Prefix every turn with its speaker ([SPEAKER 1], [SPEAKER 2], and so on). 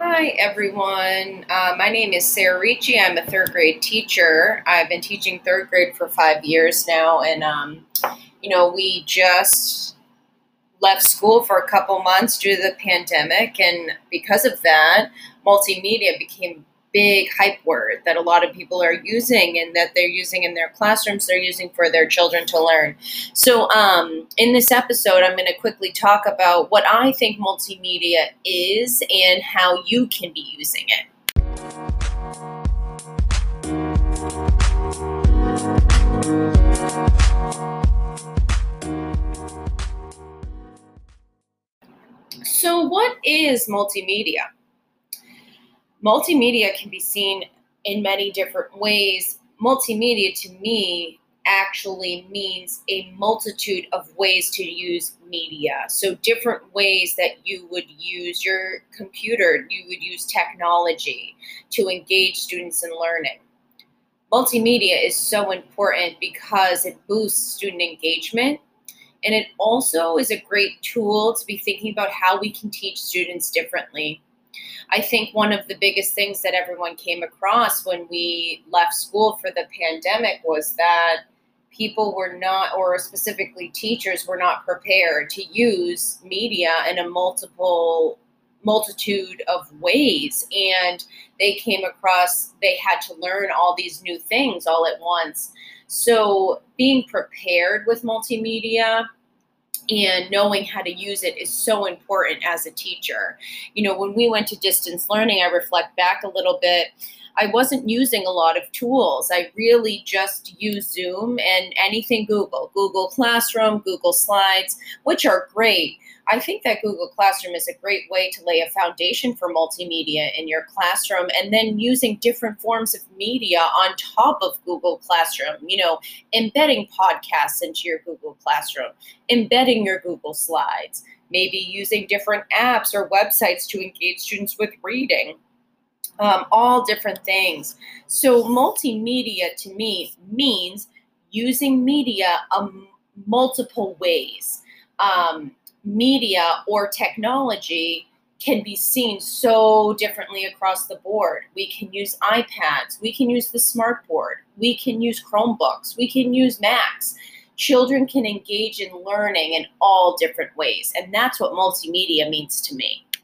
[SPEAKER 1] Hi, everyone. Uh, my name is Sarah Ricci. I'm a third grade teacher. I've been teaching third grade for five years now, and um, you know, we just left school for a couple months due to the pandemic, and because of that, multimedia became big hype word that a lot of people are using and that they're using in their classrooms, they're using for their children to learn. So, um, in this episode, I'm going to quickly talk about what I think multimedia is and how you can be using it. So, what is multimedia? Multimedia can be seen in many different ways. Multimedia to me actually means a multitude of ways to use media. So, different ways that you would use your computer, you would use technology to engage students in learning. Multimedia is so important because it boosts student engagement and it also is a great tool to be thinking about how we can teach students differently I think one of the biggest things that everyone came across when we left school for the pandemic was that people were not, or specifically teachers, were not prepared to use media in a multiple multitude of ways. And they came across they had to learn all these new things all at once. So being prepared with multimedia and knowing how to use it is so important as a teacher. You know, when we went to distance learning, I reflect back a little bit. I wasn't using a lot of tools. I really just use Zoom and anything Google, Google Classroom, Google Slides, which are great. I think that Google Classroom is a great way to lay a foundation for multimedia in your classroom and then using different forms of media on top of Google Classroom, you know, embedding podcasts into your Google Classroom, embedding your Google Slides, maybe using different apps or websites to engage students with reading. Um, all different things. So, multimedia to me means using media um, multiple ways. Um, media or technology can be seen so differently across the board. We can use iPads, we can use the smartboard, we can use Chromebooks, we can use Macs. Children can engage in learning in all different ways, and that's what multimedia means to me.